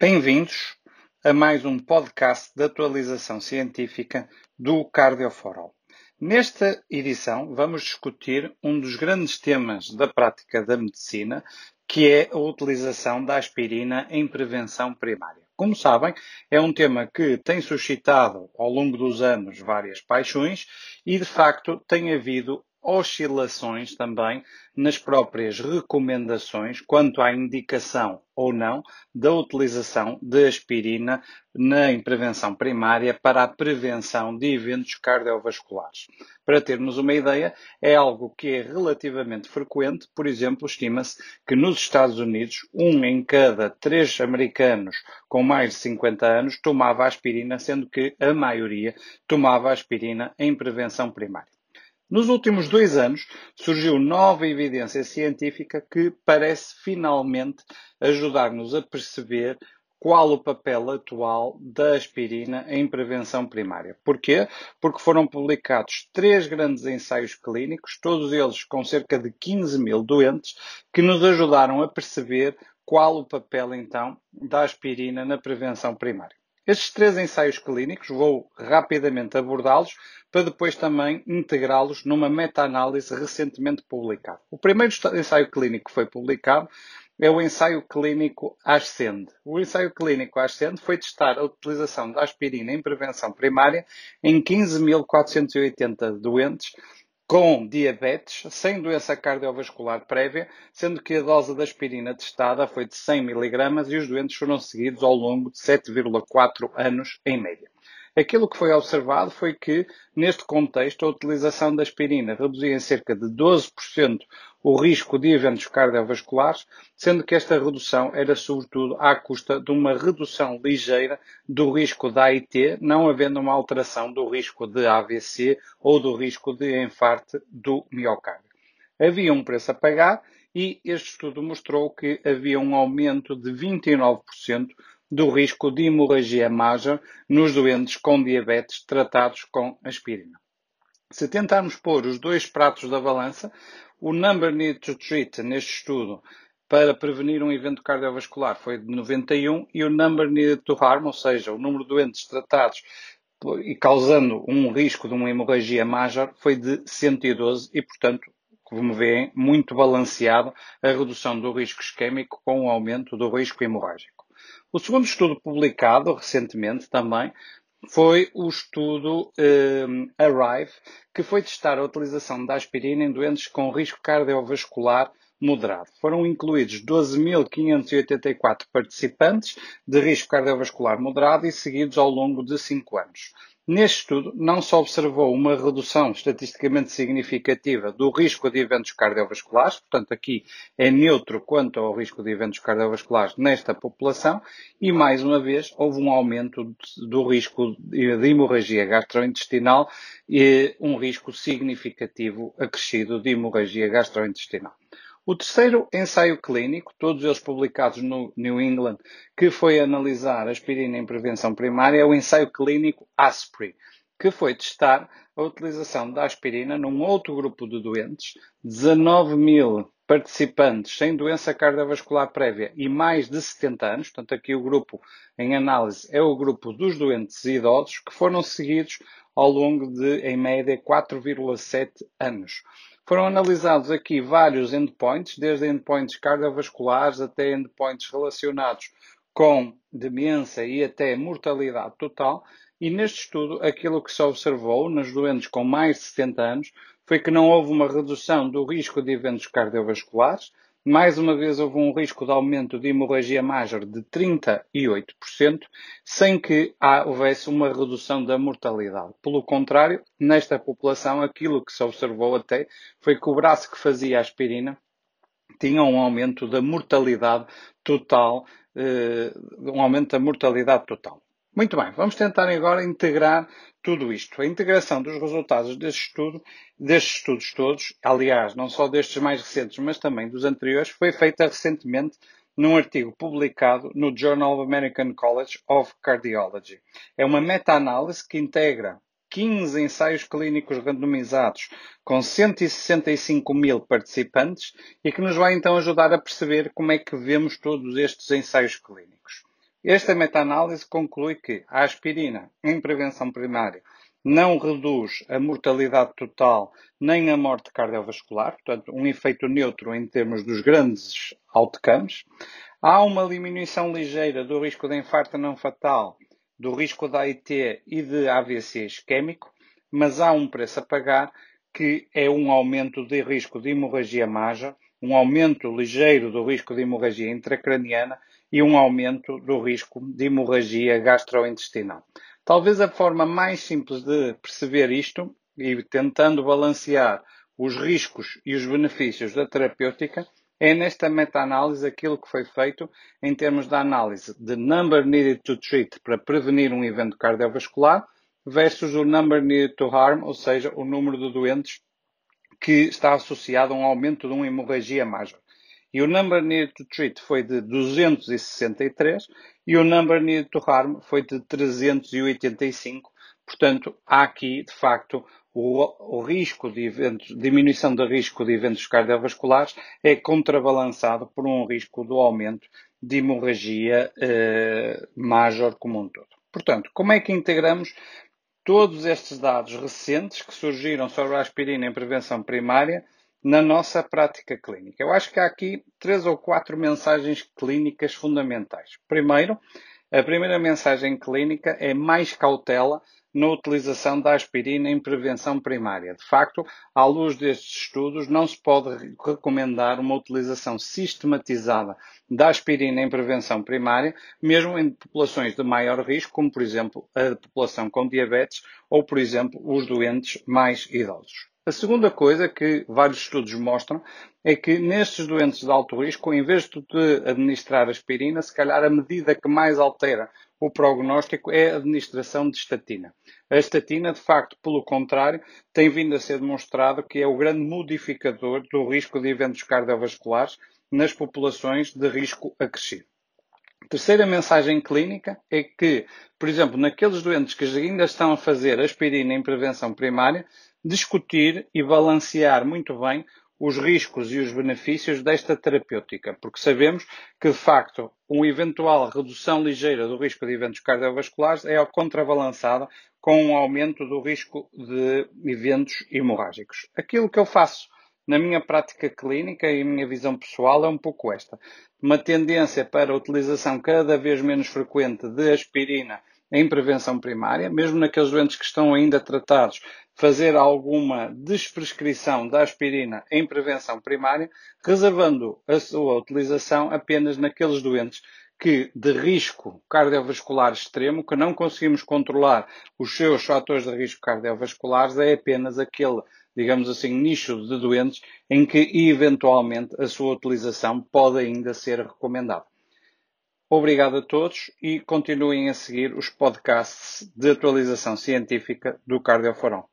Bem-vindos a mais um podcast de atualização científica do Cardioforal. Nesta edição vamos discutir um dos grandes temas da prática da medicina, que é a utilização da aspirina em prevenção primária. Como sabem, é um tema que tem suscitado ao longo dos anos várias paixões e, de facto, tem havido oscilações também nas próprias recomendações quanto à indicação ou não da utilização de aspirina na prevenção primária para a prevenção de eventos cardiovasculares. Para termos uma ideia, é algo que é relativamente frequente, por exemplo, estima-se que nos Estados Unidos, um em cada três americanos com mais de 50 anos tomava aspirina, sendo que a maioria tomava aspirina em prevenção primária. Nos últimos dois anos, surgiu nova evidência científica que parece finalmente ajudar-nos a perceber qual o papel atual da aspirina em prevenção primária. Porquê? Porque foram publicados três grandes ensaios clínicos, todos eles com cerca de 15 mil doentes, que nos ajudaram a perceber qual o papel então da aspirina na prevenção primária. Estes três ensaios clínicos vou rapidamente abordá-los para depois também integrá-los numa meta-análise recentemente publicada. O primeiro ensaio clínico que foi publicado é o ensaio clínico Ascend. O ensaio clínico Ascend foi testar a utilização da aspirina em prevenção primária em 15.480 doentes com diabetes, sem doença cardiovascular prévia, sendo que a dose da aspirina testada foi de 100 mg e os doentes foram seguidos ao longo de 7,4 anos em média. Aquilo que foi observado foi que, neste contexto, a utilização da aspirina reduzia em cerca de 12% o risco de eventos cardiovasculares, sendo que esta redução era sobretudo à custa de uma redução ligeira do risco da AIT, não havendo uma alteração do risco de AVC ou do risco de infarto do miocárdio. Havia um preço a pagar e este estudo mostrou que havia um aumento de 29% do risco de hemorragia major nos doentes com diabetes tratados com aspirina. Se tentarmos pôr os dois pratos da balança, o number needed to treat neste estudo para prevenir um evento cardiovascular foi de 91 e o number needed to harm, ou seja, o número de doentes tratados e causando um risco de uma hemorragia major, foi de 112 e, portanto, como veem, muito balanceado a redução do risco isquémico com o aumento do risco hemorrágico. O segundo estudo publicado recentemente também foi o estudo um, ARRIVE, que foi testar a utilização da aspirina em doentes com risco cardiovascular moderado. Foram incluídos 12.584 participantes de risco cardiovascular moderado e seguidos ao longo de 5 anos. Neste estudo, não se observou uma redução estatisticamente significativa do risco de eventos cardiovasculares, portanto, aqui é neutro quanto ao risco de eventos cardiovasculares nesta população, e mais uma vez houve um aumento do risco de hemorragia gastrointestinal e um risco significativo acrescido de hemorragia gastrointestinal. O terceiro ensaio clínico, todos eles publicados no New England, que foi analisar aspirina em prevenção primária, é o ensaio clínico ASPRI, que foi testar a utilização da aspirina num outro grupo de doentes, 19 mil participantes sem doença cardiovascular prévia e mais de 70 anos, portanto aqui o grupo em análise é o grupo dos doentes idosos, que foram seguidos ao longo de, em média, 4,7 anos. Foram analisados aqui vários endpoints, desde endpoints cardiovasculares até endpoints relacionados com demência e até mortalidade total. E neste estudo, aquilo que se observou nas doentes com mais de 70 anos foi que não houve uma redução do risco de eventos cardiovasculares, mais uma vez houve um risco de aumento de hemorragia major de 38%, sem que houvesse uma redução da mortalidade. Pelo contrário, nesta população, aquilo que se observou até foi que o braço que fazia aspirina tinha um aumento da mortalidade total, eh, um aumento da mortalidade total. Muito bem, vamos tentar agora integrar tudo isto. A integração dos resultados deste estudo, destes estudos todos, aliás, não só destes mais recentes, mas também dos anteriores, foi feita recentemente num artigo publicado no Journal of American College of Cardiology. É uma meta-análise que integra 15 ensaios clínicos randomizados com 165 mil participantes e que nos vai então ajudar a perceber como é que vemos todos estes ensaios clínicos. Esta meta-análise conclui que a aspirina em prevenção primária não reduz a mortalidade total nem a morte cardiovascular, portanto, um efeito neutro em termos dos grandes outcomes. Há uma diminuição ligeira do risco de infarto não fatal, do risco de AIT e de AVC isquémico, mas há um preço a pagar que é um aumento de risco de hemorragia major, um aumento ligeiro do risco de hemorragia intracraniana e um aumento do risco de hemorragia gastrointestinal. Talvez a forma mais simples de perceber isto, e tentando balancear os riscos e os benefícios da terapêutica, é nesta meta-análise aquilo que foi feito em termos da análise de number needed to treat para prevenir um evento cardiovascular versus o number needed to harm, ou seja, o número de doentes que está associado a um aumento de uma hemorragia major. E o number needed to treat foi de 263 e o number needed to harm foi de 385. Portanto, há aqui, de facto, o, o risco de eventos, diminuição do risco de eventos cardiovasculares é contrabalançado por um risco do aumento de hemorragia eh, major como um todo. Portanto, como é que integramos todos estes dados recentes que surgiram sobre a aspirina em prevenção primária na nossa prática clínica. Eu acho que há aqui três ou quatro mensagens clínicas fundamentais. Primeiro, a primeira mensagem clínica é mais cautela na utilização da aspirina em prevenção primária. De facto, à luz destes estudos, não se pode recomendar uma utilização sistematizada da aspirina em prevenção primária, mesmo em populações de maior risco, como por exemplo a população com diabetes ou, por exemplo, os doentes mais idosos. A segunda coisa que vários estudos mostram é que nestes doentes de alto risco, em vez de administrar aspirina, se calhar a medida que mais altera o prognóstico é a administração de estatina. A estatina, de facto, pelo contrário, tem vindo a ser demonstrado que é o grande modificador do risco de eventos cardiovasculares nas populações de risco acrescido. Terceira mensagem clínica é que, por exemplo, naqueles doentes que ainda estão a fazer aspirina em prevenção primária, discutir e balancear muito bem os riscos e os benefícios desta terapêutica, porque sabemos que, de facto, uma eventual redução ligeira do risco de eventos cardiovasculares é contrabalançada com um aumento do risco de eventos hemorrágicos. Aquilo que eu faço na minha prática clínica e minha visão pessoal é um pouco esta. Uma tendência para a utilização cada vez menos frequente de aspirina em prevenção primária, mesmo naqueles doentes que estão ainda tratados, fazer alguma desprescrição da aspirina em prevenção primária, reservando a sua utilização apenas naqueles doentes que de risco cardiovascular extremo, que não conseguimos controlar os seus fatores de risco cardiovasculares, é apenas aquele, digamos assim, nicho de doentes em que eventualmente a sua utilização pode ainda ser recomendada. Obrigado a todos e continuem a seguir os podcasts de atualização científica do Cardioforão.